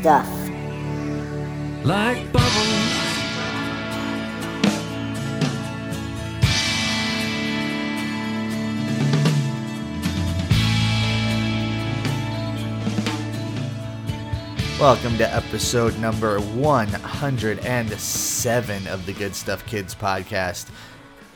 stuff. like bubbles. Welcome to episode number 107 of the Good Stuff Kids podcast.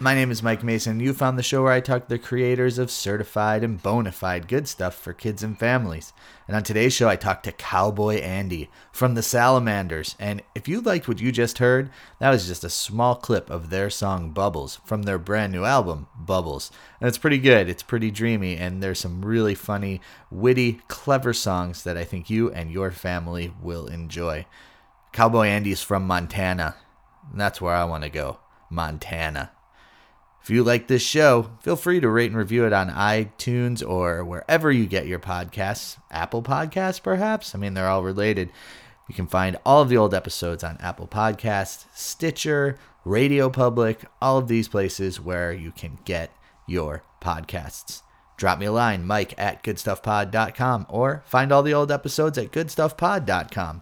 My name is Mike Mason. You found the show where I talk to the creators of certified and bona fide good stuff for kids and families. And on today's show, I talked to Cowboy Andy from the Salamanders. And if you liked what you just heard, that was just a small clip of their song Bubbles from their brand new album, Bubbles. And it's pretty good, it's pretty dreamy, and there's some really funny, witty, clever songs that I think you and your family will enjoy. Cowboy Andy's from Montana. And that's where I want to go Montana. If you like this show, feel free to rate and review it on iTunes or wherever you get your podcasts. Apple Podcasts, perhaps? I mean, they're all related. You can find all of the old episodes on Apple Podcasts, Stitcher, Radio Public, all of these places where you can get your podcasts. Drop me a line, mike at goodstuffpod.com, or find all the old episodes at goodstuffpod.com.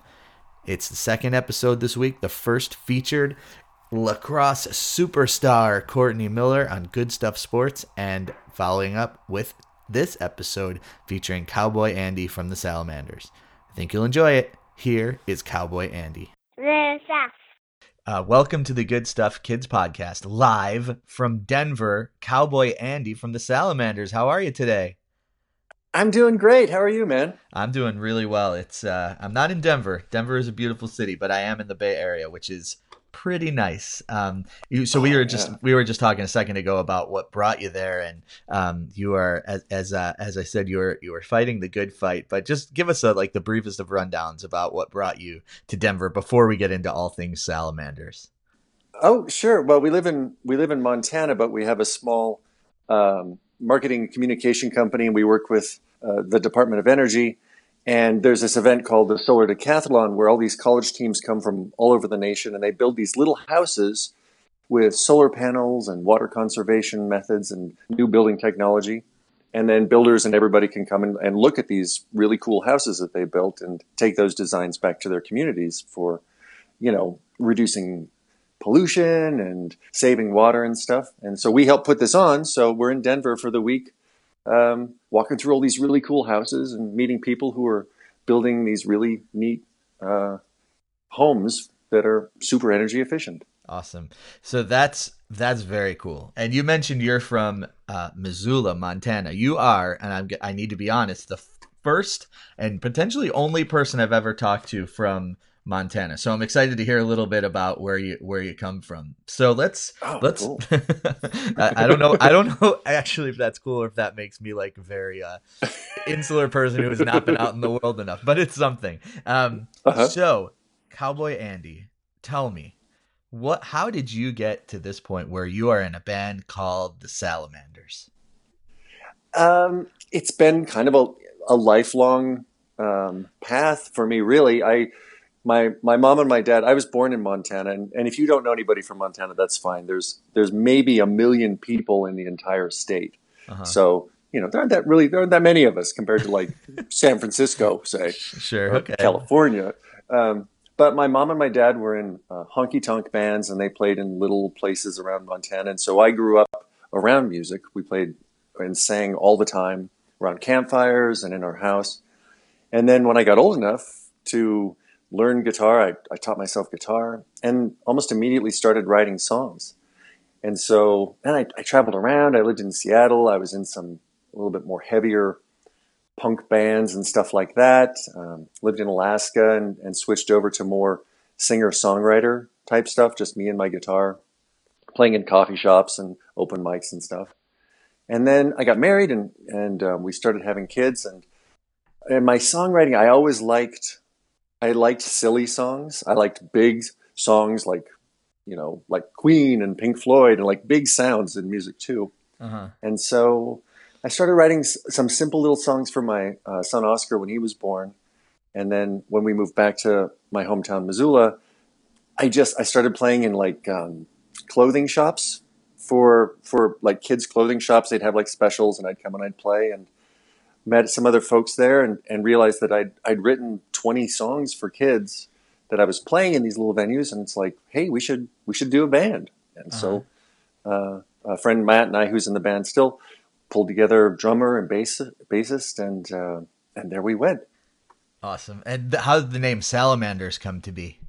It's the second episode this week, the first featured lacrosse superstar Courtney Miller on Good Stuff Sports, and following up with this episode featuring Cowboy Andy from the Salamanders. I think you'll enjoy it. Here is Cowboy Andy. The stuff. Uh, welcome to the Good Stuff Kids podcast, live from Denver. Cowboy Andy from the Salamanders. How are you today? I'm doing great. How are you, man? I'm doing really well. It's uh, I'm not in Denver. Denver is a beautiful city, but I am in the Bay Area, which is pretty nice. Um, you, so we Oh, were just yeah. we were just talking a second ago about what brought you there, and um, you are as as uh, as I said, you were you were fighting the good fight. But just give us a, like the briefest of rundowns about what brought you to Denver before we get into all things salamanders. Oh, sure. Well, we live in we live in Montana, but we have a small um, marketing communication company, and we work with uh, the Department of Energy. And there's this event called the Solar Decathlon, where all these college teams come from all over the nation, and they build these little houses with solar panels and water conservation methods and new building technology. And then builders and everybody can come and, and look at these really cool houses that they built and take those designs back to their communities for, you know, reducing pollution and saving water and stuff. And so we help put this on. So we're in Denver for the week, um, walking through all these really cool houses and meeting people who are building these really neat uh, homes that are super energy efficient. Awesome. So that's that's very cool. And you mentioned you're from uh, Missoula, Montana. You are, and I'm I need to be honest, the first and potentially only person I've ever talked to from Montana. So I'm excited to hear a little bit about where you where you come from. So let's Oh, let's. cool. I, I don't know. I don't know actually if that's cool or if that makes me like a very uh, insular person who has not been out in the world enough. But it's something. Um, Uh-huh. So, Cowboy Andy, tell me what how did you get to this point where you are in a band called the Salamanders? Um, it's been kind of a, a lifelong um, path for me, really. I my my mom and my dad. I was born in Montana, and, and if you don't know anybody from Montana, that's fine. There's there's maybe a million people in the entire state, Uh-huh. so you know there aren't that really there aren't that many of us compared to like San Francisco, say, Sure. Okay. California. Um, but my mom and my dad were in uh, honky tonk bands, and they played in little places around Montana. And so I grew up around music. We played and sang all the time around campfires and in our house. And then when I got old enough to learn guitar, I, I taught myself guitar and almost immediately started writing songs. And so then I, I traveled around. I lived in Seattle. I was in some a little bit more heavier punk bands and stuff like that. Um, lived in Alaska and, and switched over to more singer songwriter type stuff, just me and my guitar, playing in coffee shops and open mics and stuff. And then I got married and and um, we started having kids and and my songwriting I always liked I liked silly songs. I liked big songs like you know like Queen and Pink Floyd and like big sounds in music too. Uh-huh. And so I started writing s- some simple little songs for my uh, son Oscar when he was born. And then when we moved back to my hometown, Missoula, I just I started playing in like um, clothing shops for for like kids clothing shops. They'd have like specials, and I'd come and I'd play and met some other folks there, and, and realized that I'd I'd written 20 songs for kids that I was playing in these little venues, and it's like, hey, we should we should do a band. And so, uh, a friend Matt and I, who's in the band still, pulled together drummer and bass, bassist, and uh, and there we went. Awesome. And how did the name Salamanders come to be?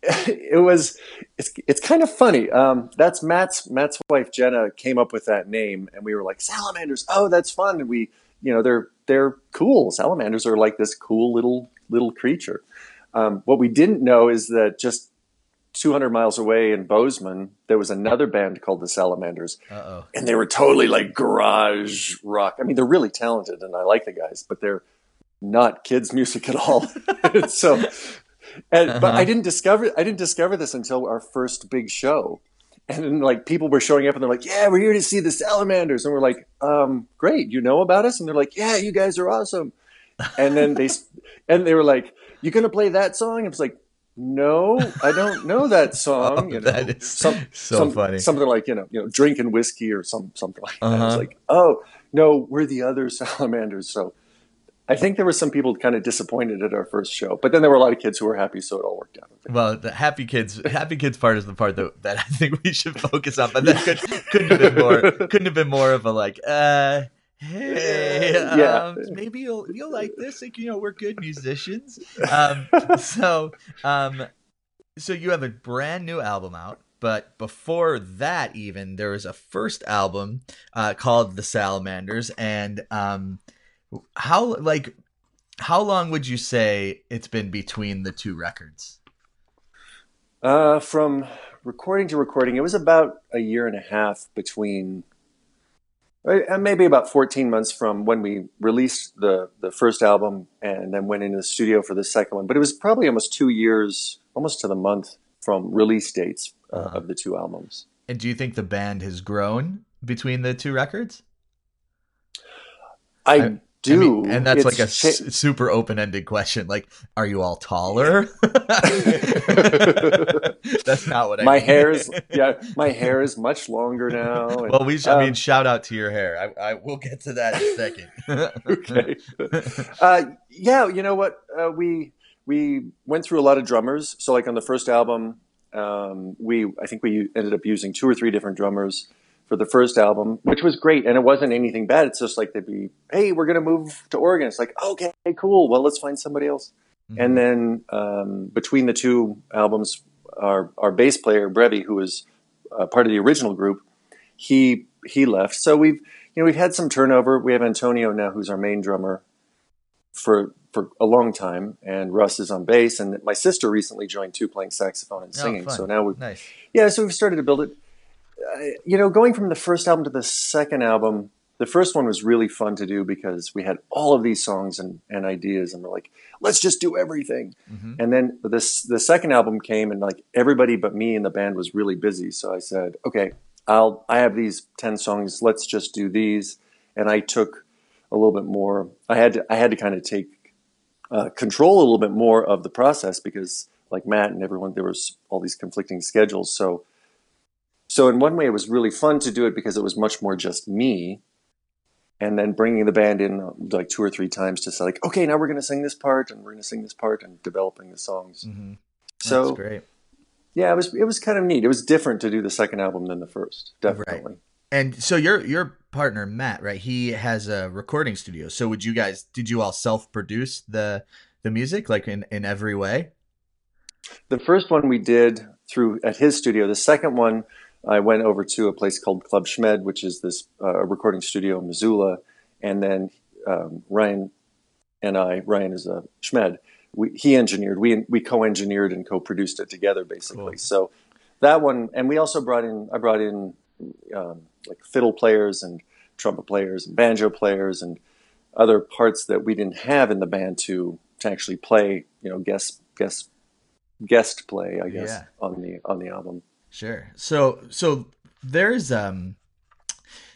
it was it's it's kind of funny. Um, that's Matt's Matt's wife Jenna came up with that name, and we were like salamanders. Oh, that's fun. And we, you know, they're they're cool. Salamanders are like this cool little little creature. Um, what we didn't know is that just 200 miles away in Bozeman, there was another band called the Salamanders, Uh-oh. and they were totally like garage rock. I mean, they're really talented, and I like the guys, but they're not kids' music at all. so and, uh-huh. But I didn't discover I didn't discover this until our first big show, and then like people were showing up and they're like, "Yeah, we're here to see the salamanders," and we're like, um, "Great, you know about us?" And they're like, "Yeah, you guys are awesome." And then they and they were like, "You gonna play that song?" And it's like, "No, I don't know that song." oh, you know, that is some, so some, funny. Something like you know, you know, drinking whiskey or some something like that. Uh-huh. I was like, "Oh no, we're the other salamanders." So I think there were some people kind of disappointed at our first show, but then there were a lot of kids who were happy, so it all worked out. Well, the happy kids, happy kids part is the part that, that I think we should focus on. But that could, couldn't have been more, couldn't have been more of a like, uh, hey, Yeah. um, maybe you'll you'll like this. Like, you know, we're good musicians. Um, so, um, so you have a brand new album out. But before that, even there was a first album uh, called The Salamanders, and um, how like how long would you say it's been between the two records? Uh, from recording to recording, it was about a year and a half between, uh, maybe about 14 months from when we released the, the first album and then went into the studio for the second one. But it was probably almost two years, almost to the month from release dates uh, Uh-huh. of the two albums. And do you think the band has grown between the two records? I, I- do. I mean, and that's like a cha- s- super open-ended question. Like, are you all taller? that's not what I my mean. hair is yeah my hair is much longer now and, Well, we should, I mean, um, shout out to your hair. I, I we'll get to that in a second. okay uh, yeah you know what uh, we we went through a lot of drummers so like on the first album um, we i think we ended up using two or three different drummers for the first album which was great and it wasn't anything bad it's just like they'd be hey we're going to move to oregon it's like okay cool well let's find somebody else Mm-hmm. and then um, between the two albums, our our bass player Brevi, who was uh, part of the original group, he he left. So we've you know we've had some turnover. We have Antonio now, who's our main drummer for for a long time, and Russ is on bass. And my sister recently joined too, playing saxophone and Oh, singing. fun. so now we've nice. yeah, so we've started to build it. Uh, you know, going from the first album to the second album, the first one was really fun to do because we had all of these songs and, and ideas, and we're like, let's just do everything. Mhm. And then this the second album came, and like everybody but me in the band was really busy. So I said, okay, I'll I have these ten songs. Let's just do these. And I took a little bit more. I had to I had to kind of take uh, control a little bit more of the process because like Matt and everyone, there was all these conflicting schedules. So so in one way, it was really fun to do it because it was much more just me. And then bringing the band in like two or three times to say like, okay, now we're going to sing this part and we're going to sing this part and developing the songs. hmm So That's great. yeah, it was it was kind of neat. It was different to do the second album than the first, definitely. And so your your partner Matt, right? He has a recording studio. So would you guys did you all self-produce the the music like in in every way? The first one we did through at his studio. The second one, I went over to a place called Club Schmed, which is this uh, recording studio in Missoula, and then um, Ryan and I, Ryan is a Schmed. We, he engineered. We we co-engineered and co-produced it together, basically. Cool. So that one, and we also brought in. I brought in um, like fiddle players and trumpet players and banjo players and other parts that we didn't have in the band to to actually play. You know, guest guest guest play, I guess, Yeah. on the on the album. Sure. So so there's um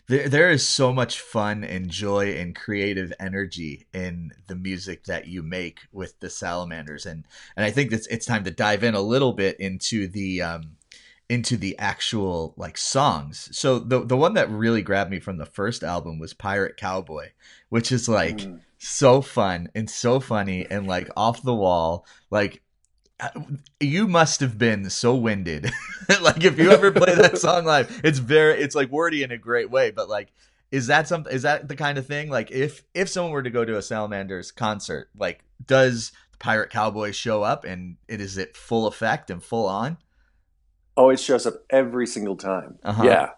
there there is so much fun and joy and creative energy in the music that you make with the salamanders and and I think it's it's time to dive in a little bit into the um into the actual like songs. So the the one that really grabbed me from the first album was Pirate Cowboy, which is like Mm. so fun and so funny and like off the wall. Like you must have been so winded. like if you ever play that song live, it's very it's like wordy in a great way, but like is that something is that the kind of thing like if if someone were to go to a Salamanders concert, like does Pirate Cowboy show up and it is it full effect and full on? Oh, it shows up every single time. Uh-huh. Yeah,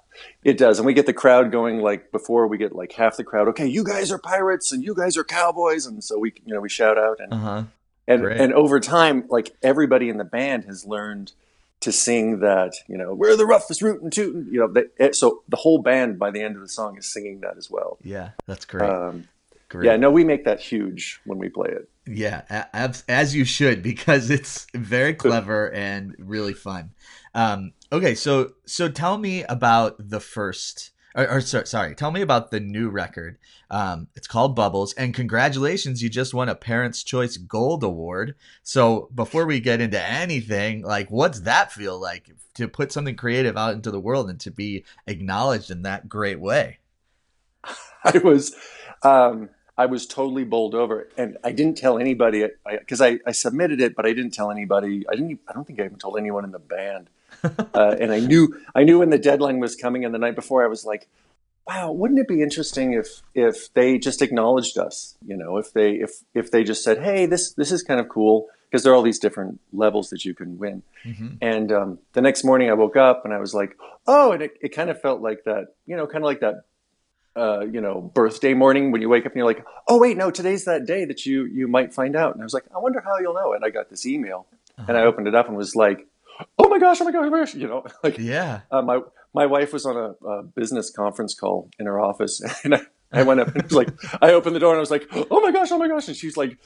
it does. And we get the crowd going like before we get like half the crowd. Okay, you guys are pirates and you guys are cowboys, and so we you know we shout out and Uh-huh. And great. and over time, like everybody in the band has learned to sing that you know we're the roughest rootin' tootin'. You know, they, it, so the whole band by the end of the song is singing that as well. Yeah, that's great. Um, great. yeah, no, we make that huge when we play it. Yeah, as, as you should because it's very clever and really fun. Um, okay, so so tell me about the first, or, or sorry, sorry, tell me about the new record. Um, it's called Bubbles, and congratulations, you just won a Parents' Choice Gold Award. So before we get into anything, like, what's that feel like to put something creative out into the world and to be acknowledged in that great way? I was, um, I was totally bowled over, and I didn't tell anybody because I, I, submitted it, but I didn't tell anybody. I didn't. I don't think I even told anyone in the band. uh, and I knew, I knew when the deadline was coming, and the night before, I was like, "Wow, wouldn't it be interesting if if they just acknowledged us? You know, if they if if they just said, "Hey, this this is kind of cool," because there are all these different levels that you can win. Mhm. And um, the next morning, I woke up and I was like, "Oh!" And it, it kind of felt like that, you know, kind of like that uh, you know, birthday morning when you wake up and you're like, oh wait, no, today's that day that you you might find out. And I was like, I wonder how you'll know. And I got this email, and I opened it up and was like, oh my gosh, oh my gosh, oh my gosh, you know, like Yeah. uh, my my wife was on a, a business conference call in her office, and I, I went up and was like, I opened the door and I was like, oh my gosh, oh my gosh, and she's like,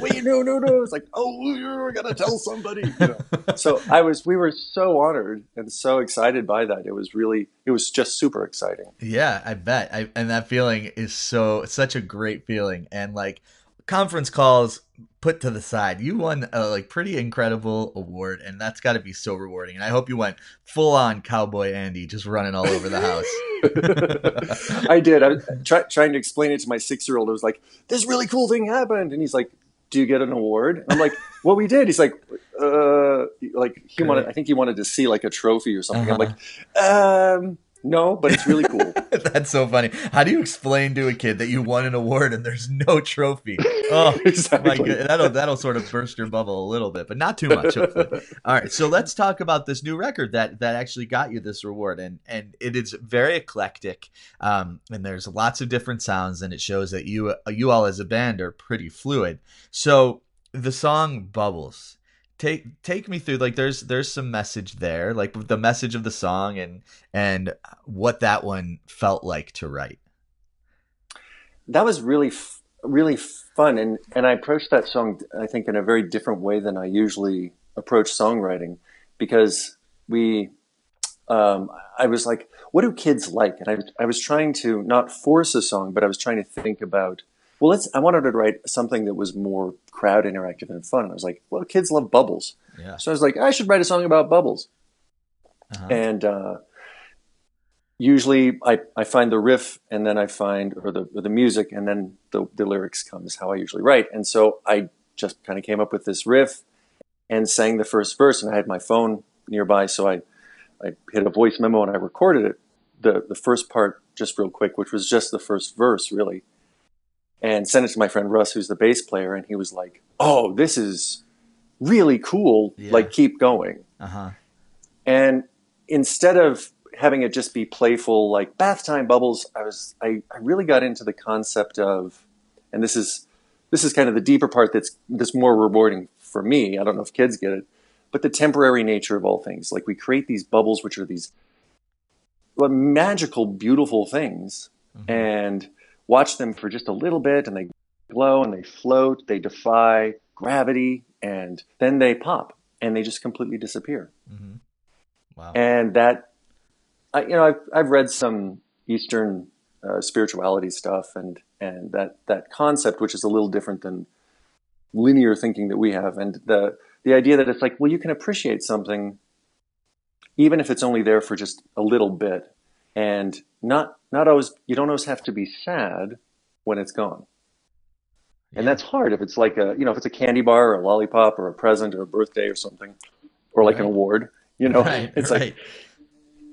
wait, no, no, no. It's like, oh, you're gonna tell somebody. You know? So I was, we were so honored and so excited by that. It was really, it was just super exciting. Yeah, I bet. I, and that feeling is so such a great feeling. And like conference calls put to the side, you won a like pretty incredible award, and that's got to be so rewarding. And I hope you went full on Cowboy Andy, just running all over the house. I did. I was try, trying to explain it to my six year old. I was like, "This really cool thing happened," and he's like, "Do you get an award?" I'm like, "Well, we did." He's like, "Uh, like he wanted. I think he wanted to see like a trophy or something." I'm like, "Um, no, but it's really cool." that's so funny. How do you explain to a kid that you won an award and there's no trophy? Oh, my Exactly. good. That'll that'll sort of burst your bubble a little bit, but not too much. Hopefully. All right, so let's talk about this new record that that actually got you this reward, and and it is very eclectic, um, and there's lots of different sounds, and it shows that you you all as a band are pretty fluid. So the song "Bubbles." Take take me through like there's there's some message there like the message of the song and and what that one felt like to write. that was really really fun and and I approached that song I think in a very different way than I usually approach songwriting because we um, I was like what do kids like and I, I was trying to not force a song but I was trying to think about well let's I wanted to write something that was more crowd interactive and fun and I was like well kids love bubbles Yeah. so I was like I should write a song about bubbles Uh-huh. and uh, usually I, I find the riff and then I find or the or the music and then the, the lyrics come is how I usually write. And so I just kind of came up with this riff and sang the first verse and I had my phone nearby so I I hit a voice memo and I recorded it the the first part just real quick which was just the first verse really and sent it to my friend Russ who's the bass player and he was like oh this is really cool Yeah. like keep going Uh-huh. and instead of having it just be playful, like bath time bubbles, I was I, I really got into the concept of, and this is this is kind of the deeper part that's that's more rewarding for me. I don't know if kids get it, but the temporary nature of all things. Like we create these bubbles, which are these magical, beautiful things, Mhm. and watch them for just a little bit, and they glow and they float, they defy gravity, and then they pop and they just completely disappear. Hmm Wow. and that I, you know I've, I've read some Eastern uh, spirituality stuff and and that that concept which is a little different than linear thinking that we have. And the the idea that it's like well you can appreciate something even if it's only there for just a little bit and not not always you don't always have to be sad when it's gone And that's hard if it's like a, you know, if it's a candy bar or a lollipop or a present or a birthday or something, or like an award, you know, right, it's right. like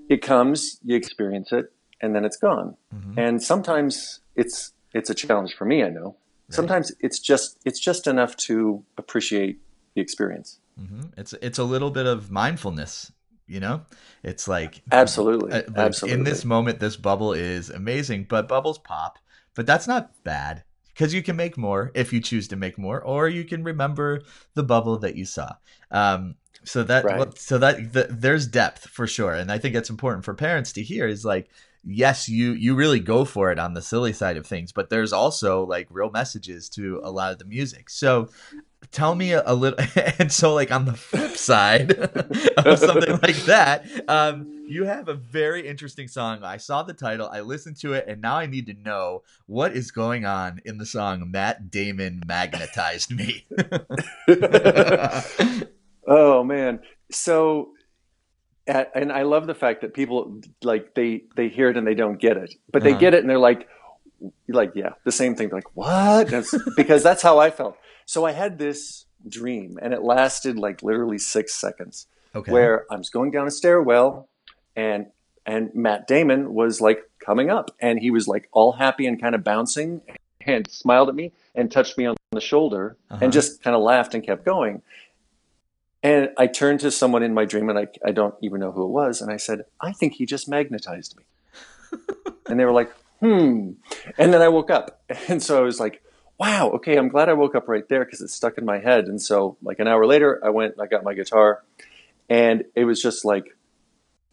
it comes, you experience it, and then it's gone. Mhm. And sometimes it's it's a challenge for me. I know. Sometimes it's just it's just enough to appreciate the experience. Mhm. It's it's a little bit of mindfulness, you know. It's like Absolutely, uh, like, absolutely. in this moment, this bubble is amazing, but bubbles pop. But that's not bad because you can make more if you choose to make more, or you can remember the bubble that you saw. Um, so that Right. so that the, there's depth for sure, and I think that's important for parents to hear. Is like yes, you you really go for it on the silly side of things, but there's also like real messages to a lot of the music. So tell me a, a little and so like on the flip side of something like that um you have a very interesting song. I saw the title i listened to it and now i need to know what is going on in the song matt damon magnetized me. Oh man. So and i love the fact that people like they they hear it and they don't get it but they Uh-huh. get it and they're like like yeah the same thing like what that's, because that's how i felt so i had this dream and it lasted like literally six seconds okay where i was going down a stairwell and and matt damon was like coming up and he was like all happy and kind of bouncing and smiled at me and touched me on the shoulder Uh-huh. and just kind of laughed and kept going and I turned to someone in my dream, and I, I don't even know who it was, and I said, I think he just magnetized me. and they were like, hmm. And then I woke up. And so I was like, wow, okay, I'm glad I woke up right there because it stuck in my head. And so, like an hour later, I went, I got my guitar, and it was just like,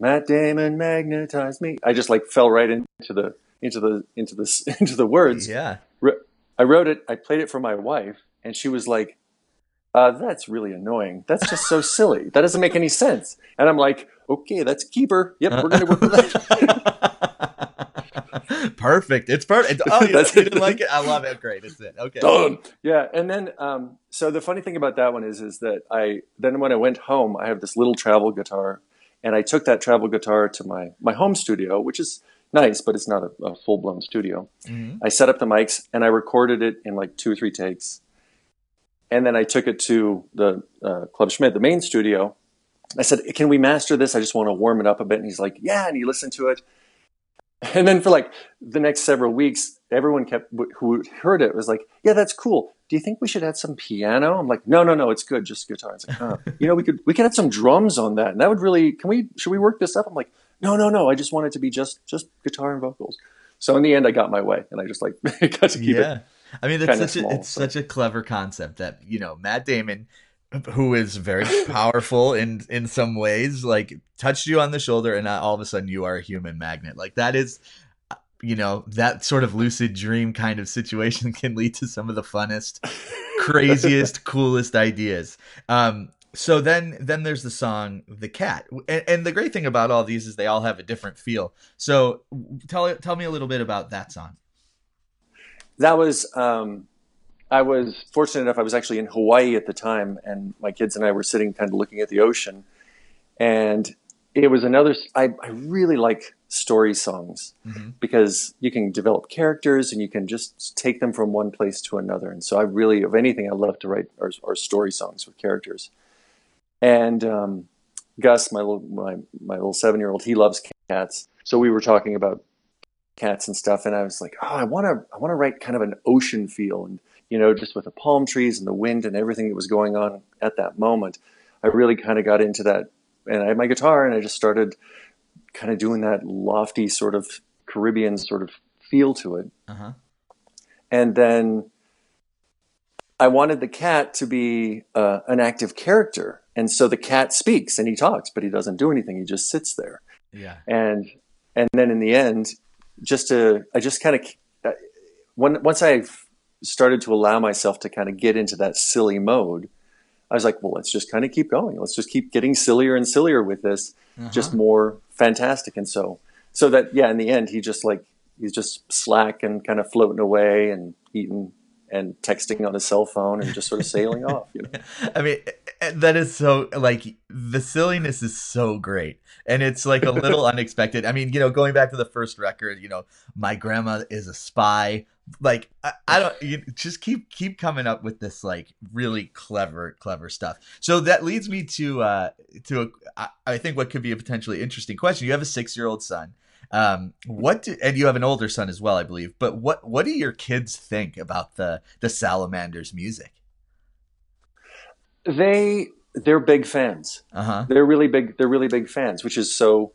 Matt Damon magnetized me. I just like fell right into the into the into the into the words. yeah I wrote it, I played it for my wife, and she was like, uh, that's really annoying. That's just so silly. That doesn't make any sense. And I'm like, okay, that's keeper. Yep, we're going to work with that. perfect it's perfect oh you, That's you didn't like it i love it great it's it okay Done. Yeah, and then um, so the funny thing about that one is is that I then when I went home, I have this little travel guitar, and I took that travel guitar to my my home studio, which is nice, but it's not a, a full blown studio. Mhm. I set up the mics and I recorded it in like two or three takes. And then I took it to the uh, Club Schmidt, the main studio. I said, Can we master this? I just want to warm it up a bit. And he's like, Yeah. And he listened to it. And then for like the next several weeks, everyone kept who heard it was like, Yeah, that's cool. Do you think we should add some piano? I'm like, No, no, no, it's good, just guitar. It's like, oh. you know, we could we could add some drums on that, and that would really. Can we? Should we work this up? I'm like, No, no, no. I just want it to be just just guitar and vocals. So in the end, I got my way, and I just like got to keep it. yeah i mean it's kinda such a it's so. such a clever concept that you know matt damon who is very powerful in in some ways like touched you on the shoulder and all of a sudden you are a human magnet. Like that is uh, you know that sort of lucid dream kind of situation can lead to some of the funnest craziest coolest ideas. Um so then then there's the song the cat. And, and the great thing about all these is they all have a different feel. So tell tell me a little bit about that song. That was. Um, I was fortunate enough. I was actually in Hawaii at the time, and my kids and I were sitting, kind of looking at the ocean, and it was another. I, I really like story songs Mhm. because you can develop characters and you can just take them from one place to another. And so I really, of anything, I love to write are, are story songs with characters. And um, Gus, my little my my little seven year old, he loves cats. So we were talking about cats and stuff, and I was like, oh, I want to I want to write kind of an ocean feel, and you know, just with the palm trees and the wind and everything that was going on at that moment. I really kind of got into that, and I had my guitar, and I just started kind of doing that lofty sort of Caribbean sort of feel to it. uh-huh And then I wanted the cat to be uh, an active character. And so the cat speaks and he talks, but he doesn't do anything. He just sits there. yeah And and then in the end, just to I just kind of once I started to allow myself to kind of get into that silly mode, I was like, well, let's just kind of keep going. Let's just keep getting sillier and sillier with this, just Uh-huh. more fantastic. And so so that yeah, in the end, he just like he's just slack and kind of floating away and eating and texting on his cell phone and just sort of sailing off. You know? I mean, eh, that is so like the silliness is so great, and it's like a little unexpected. I mean, you know, going back to the first record, you know, my grandma is a spy. Like I, I don't you just keep keep coming up with this like really clever clever stuff. So that leads me to uh to a, I, I think what could be a potentially interesting question. You have a six year old son. Um, what do, and you have an older son as well, I believe. But what what do your kids think about the the Salamanders music? They they're big fans. Uh huh. They're really big. They're really big fans, which is so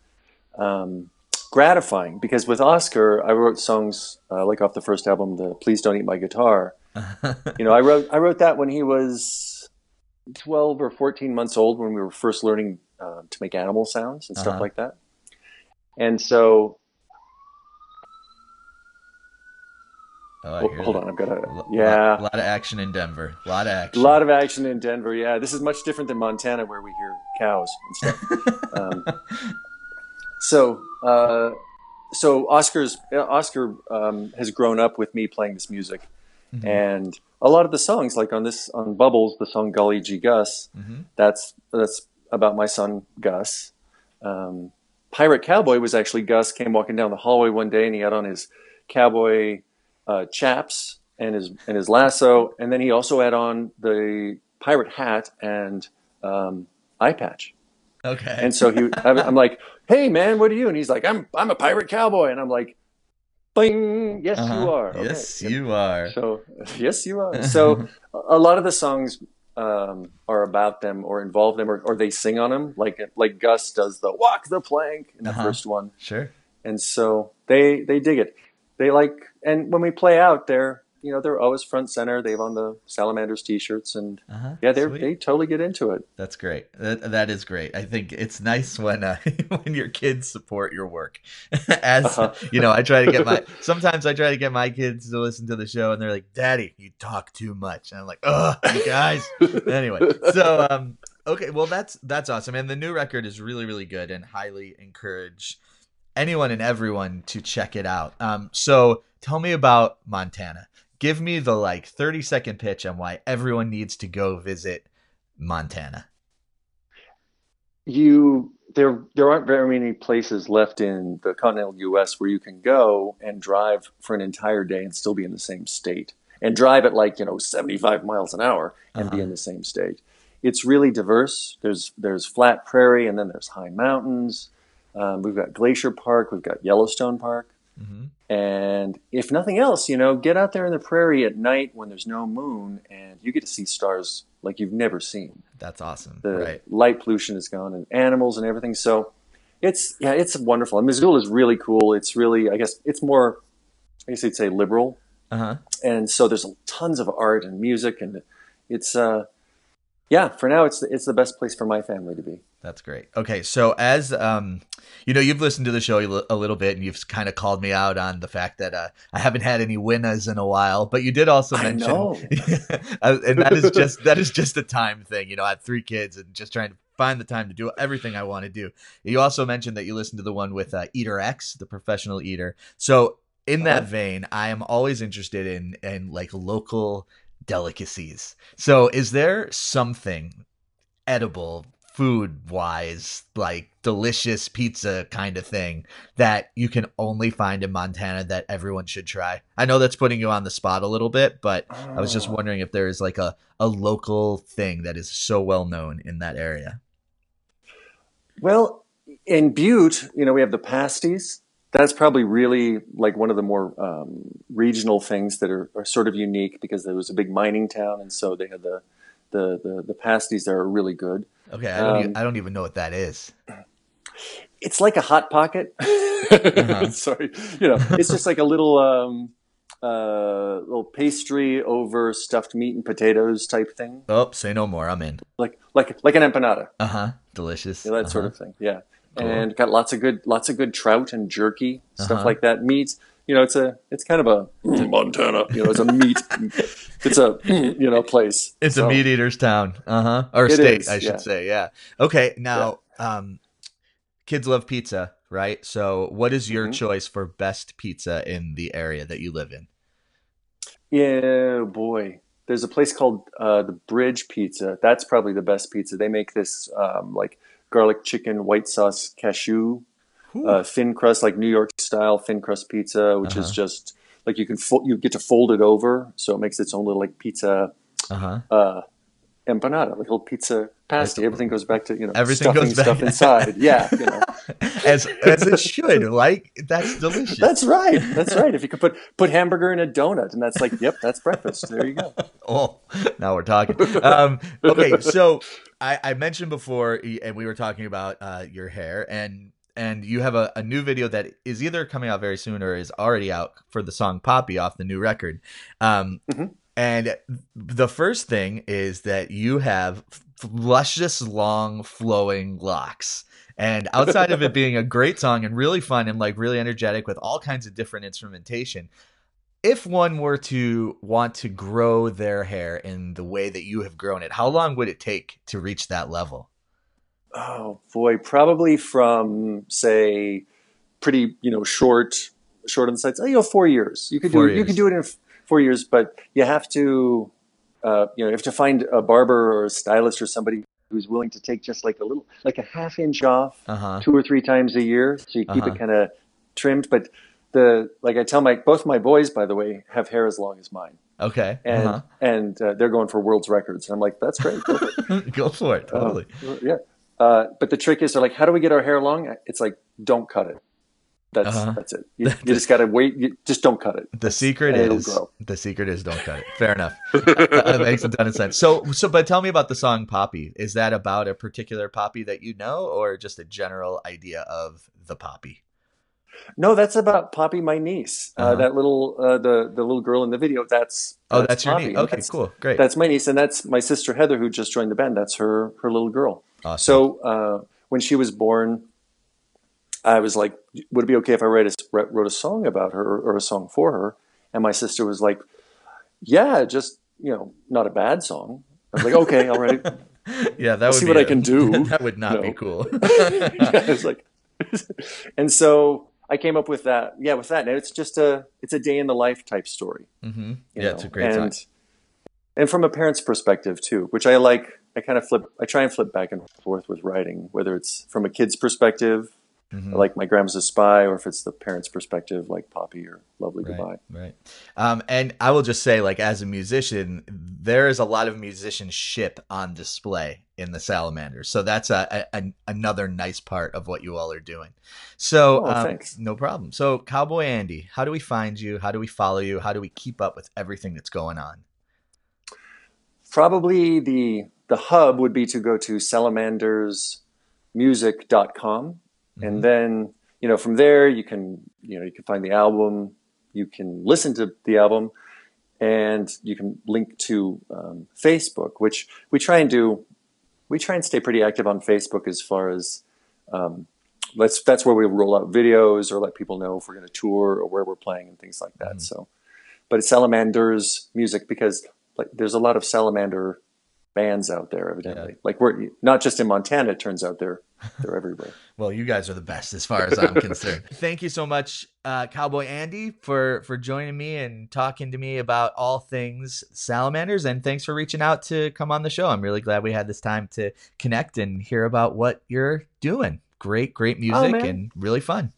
um, gratifying because with Oscar, I wrote songs uh, like off the first album, the "Please Don't Eat My Guitar." you know, I wrote I wrote that when he was twelve or fourteen months old, when we were first learning uh, to make animal sounds and stuff Uh-huh. like that. And so, Oh, I oh, hold that. on, I've got A yeah. a lot of action in Denver. A lot of action, A lot of action in Denver. Yeah, this is much different than Montana, where we hear cows and stuff. um, so, uh, so Oscar's Oscar um, has grown up with me playing this music, Mhm. and a lot of the songs, like on this on Bubbles, the song "Gully G Gus," Mhm. that's that's about my son Gus. Um, Pirate Cowboy was actually Gus came walking down the hallway one day, and he had on his cowboy uh, chaps and his and his lasso, and then he also had on the pirate hat and um, eye patch. Okay. And so he, I'm, I'm like, "Hey, man, what are you?" And he's like, "I'm I'm a pirate cowboy," and I'm like, "Bing, yes, you Uh-huh. are." Okay. Yes, you are. So yes, you are. So a lot of the songs um, are about them or involve them or, or they sing on them, like like Gus does the "Walk the Plank" in the Uh-huh. first one, Sure. and so they they dig it. They like, and when we play out, they're you know they're always front center. They have on the Salamanders t-shirts, and Uh-huh. yeah, they they totally get into it. That's great. That, that is great. I think it's nice when uh, when your kids support your work. As Uh-huh. you know, I try to get my sometimes I try to get my kids to listen to the show, and they're like, "Daddy, you talk too much," and I'm like, "Oh, you guys." anyway, so um, okay, well that's that's awesome, and the new record is really really good, and highly encourage anyone and everyone to check it out. Um, so tell me about Montana. Give me the like 30 second pitch on why everyone needs to go visit Montana. you there there aren't very many places left in the continental US where you can go and drive for an entire day and still be in the same state and drive at like you know 75 miles an hour and be Uh-huh. in the same state. It's really diverse. There's there's flat prairie and then there's high mountains. Um, we've got glacier park. We've got yellowstone park and if nothing else, you know, get out there in the prairie at night when there's no moon and you get to see stars like you've never seen. That's awesome. The right. light pollution is gone and animals and everything. So it's, yeah, it's wonderful. And Missoula is really cool. It's really, I guess, it's more, I guess you'd say liberal. Uh huh. And so there's tons of art and music and it's, uh, yeah, for now, it's, it's the best place for my family to be. That's great. Okay, so as um, you know, you've listened to the show a little bit, and you've kind of called me out on the fact that uh, I haven't had any winners in a while. But you did also mention. Uh, and that is just that is just a time thing. You know, I have three kids and just trying to find the time to do everything I want to do. You also mentioned that you listened to the one with uh, Eater X, the professional eater. So in that Uh-huh. vein, I am always interested in in like local delicacies. So is there something edible food wise like delicious pizza kind of thing that you can only find in Montana that everyone should try. I know that's putting you on the spot a little bit, but I was just Oh. wondering if there is like a a local thing that is so well known in that area. Well, in Butte, you know, we have the pasties. That's probably really like one of the more um, regional things that are, are sort of unique because there was a big mining town, and so they had the the the, the pasties that are really good. Okay, I don't Um, I don't even know what that is. It's like a hot pocket. Uh-huh. Sorry, you know, it's just like a little um, uh, little pastry over stuffed meat and potatoes type thing, Oh, say no more. I'm in. like like like an empanada. Uh huh. Delicious. Yeah, that sort Uh-huh. of thing. Yeah, Cool. and got lots of good, lots of good trout and jerky stuff Uh-huh. like that. Meats, you know, it's a, it's kind of a mm, Montana. You know, it's a meat, it's a you know place. It's So, a meat eater's town. Uh huh. Or It state, is, I should yeah. say. Yeah. Okay. Now, um, kids love pizza, right? So, what is your Mhm. choice for best pizza in the area that you live in? Yeah, boy. There's a place called uh, the Bridge Pizza. That's probably the best pizza. They make this um, like garlic chicken white sauce cashew Uh, thin crust, like New York style thin crust pizza, which Uh-huh. is just like you can fo- you get to fold it over, so it makes its own little like pizza Uh-huh. uh, empanada, like little pizza pasty. Everything goes back to you know Everything stuffing goes back- stuff inside. Yeah, you know. As as it should. Like that's delicious. that's right. That's right. If you could put put hamburger in a donut, and that's like, yep, that's breakfast. There you go. Oh, now we're talking. Um, okay, so I, I mentioned before, and we were talking about uh, your hair, and and you have a, a new video that is either coming out very soon or is already out for the song "Poppy" off the new record. Um, Mhm. And the first thing is that you have luscious, long, flowing locks. And outside of it being a great song and really fun and like really energetic with all kinds of different instrumentation, if one were to want to grow their hair in the way that you have grown it, how long would it take to reach that level? Oh boy, probably from say pretty you know short short on the sides. Oh you know, four years. You could Four do you could do it in four years, but you have to uh, you know you have to find a barber or a stylist or somebody who's willing to take just like a little like a half inch off Uh huh. two or three times a year, so you keep Uh-huh. it kind of trimmed. But the like I tell my both my boys by the way have hair as long as mine, Okay. and uh-huh. and uh, they're going for world's records. And I'm like, that's great. Go for it. Go for it. Totally. Uh, yeah. Uh, but the trick is, they're like, how do we get our hair long? It's like, don't cut it. That's Uh-huh. that's it. You, you just got to wait. You, just don't cut it. the secret is the secret is don't cut it. Fair enough. that makes a ton of sense. So so but tell me about the song Poppy. Is that about a particular poppy that you know or just a general idea of the poppy? No, that's about Poppy, my niece. uh Uh-huh. that little, uh, the the little girl in the video. That's Oh, that's, your Poppy, niece. Okay, that's- cool. Great. That's my niece, and that's my sister Heather, who just joined the band. That's her her little girl. Awesome. So uh, when she was born, I was like, "Would it be okay if I write a, wrote a song about her or a song for her?" And my sister was like, "Yeah, just you know, not a bad song." I was like, "Okay, I'll write it." yeah, that I'll would see be what I a- can do. that would not be cool. yeah, it's like, and so I came up with that. Yeah, with that, and it's just a it's a day in the life type story. hmm Yeah, know, it's a great and, song. And from a parent's perspective too, which I like. I kind of flip. I try and flip back and forth with writing, whether it's from a kid's perspective, Mhm. like My Grandma's a Spy, or if it's the parent's perspective, like Poppy or Lovely Right, Goodbye. right. Um, and I will just say, like, as a musician, there is a lot of musicianship on display in the Salamanders. So that's a, a, an- another nice part of what you all are doing. So, Oh, um, thanks. no problem. So, Cowboy Andy, how do we find you? How do we follow you? How do we keep up with everything that's going on? Probably the the hub would be to go to salamandersmusic.com Mhm. and then you know from there you can you know you can find the album you can listen to the album and you can link to um, facebook which we try and do we try and stay pretty active on facebook as far as um, let's that's where we roll out videos or let people know if we're going to tour or where we're playing and things like that Mhm. so but it's salamanders music because like there's a lot of salamander bands out there evidently like we're not just in montana it turns out they're they're everywhere Well, you guys are the best as far as I'm concerned. Thank you so much, uh, Cowboy Andy, for for joining me and talking to me about all things salamanders. And thanks for reaching out to come on the show. I'm really glad we had this time to connect and hear about what you're doing. Great, great music man. and really fun.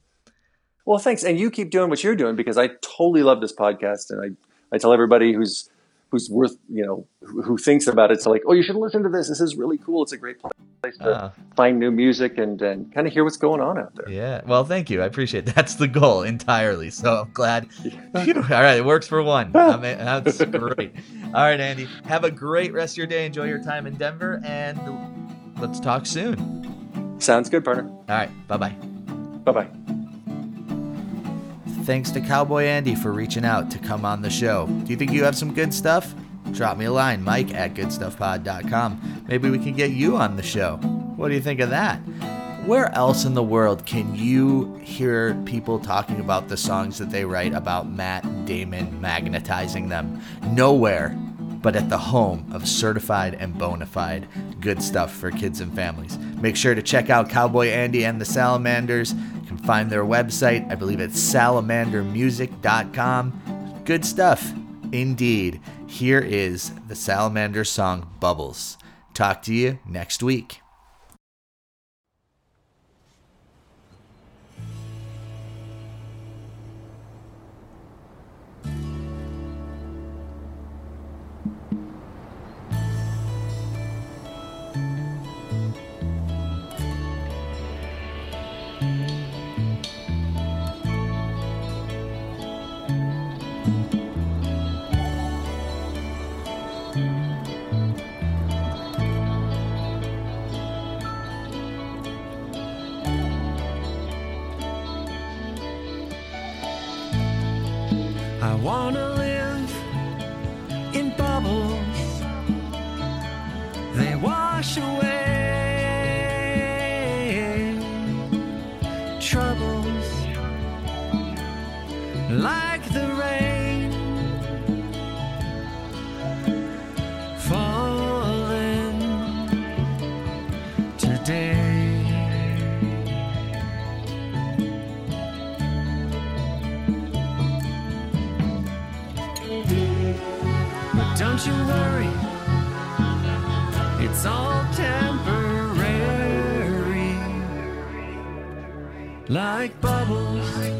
Well, thanks, and you keep doing what you're doing because I totally love this podcast, and I, I tell everybody who's who's worth you know who, who thinks about it to like, oh, you should listen to this. This is really cool. It's a great place to Uh, find new music and and kind of hear what's going on out there. yeah. Well, thank you. I appreciate it. That's the goal entirely. So I'm glad. Phew. All right, it works for one. I mean, that's great. All right, Andy. Have a great rest of your day. Enjoy your time in Denver, and let's talk soon. Sounds good, partner. All right. Bye-bye Bye bye. Thanks to Cowboy Andy for reaching out to come on the show. Do you think you have some good stuff? Drop me a line, Mike at goodstuffpod.com. Maybe we can get you on the show. What do you think of that? Where else in the world can you hear people talking about the songs that they write about Matt Damon magnetizing them? Nowhere but at the home of certified and bona fide good stuff for kids and families. Make sure to check out Cowboy Andy and the Salamanders. Find their website. I believe it's salamandermusic.com. Good stuff, indeed. Here is the Salamander song Bubbles. Talk to you next week. Wanna live in bubbles. They wash away don't you worry, it's all temporary, like bubbles.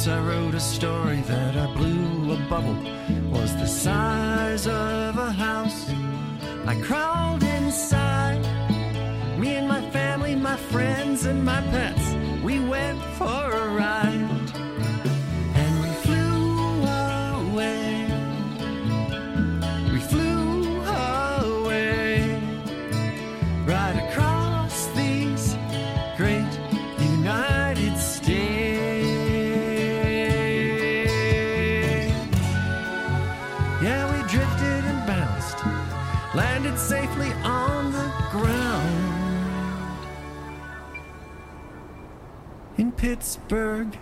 Once I wrote a story that I blew a bubble was the size of a house. I crawled inside. Me and my family, my friends, and my pets, we went for a ride. Pittsburgh.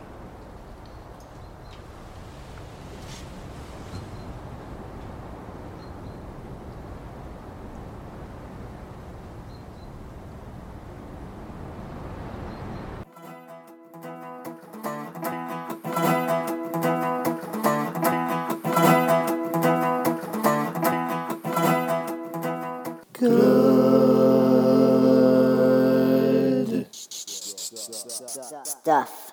Stuff.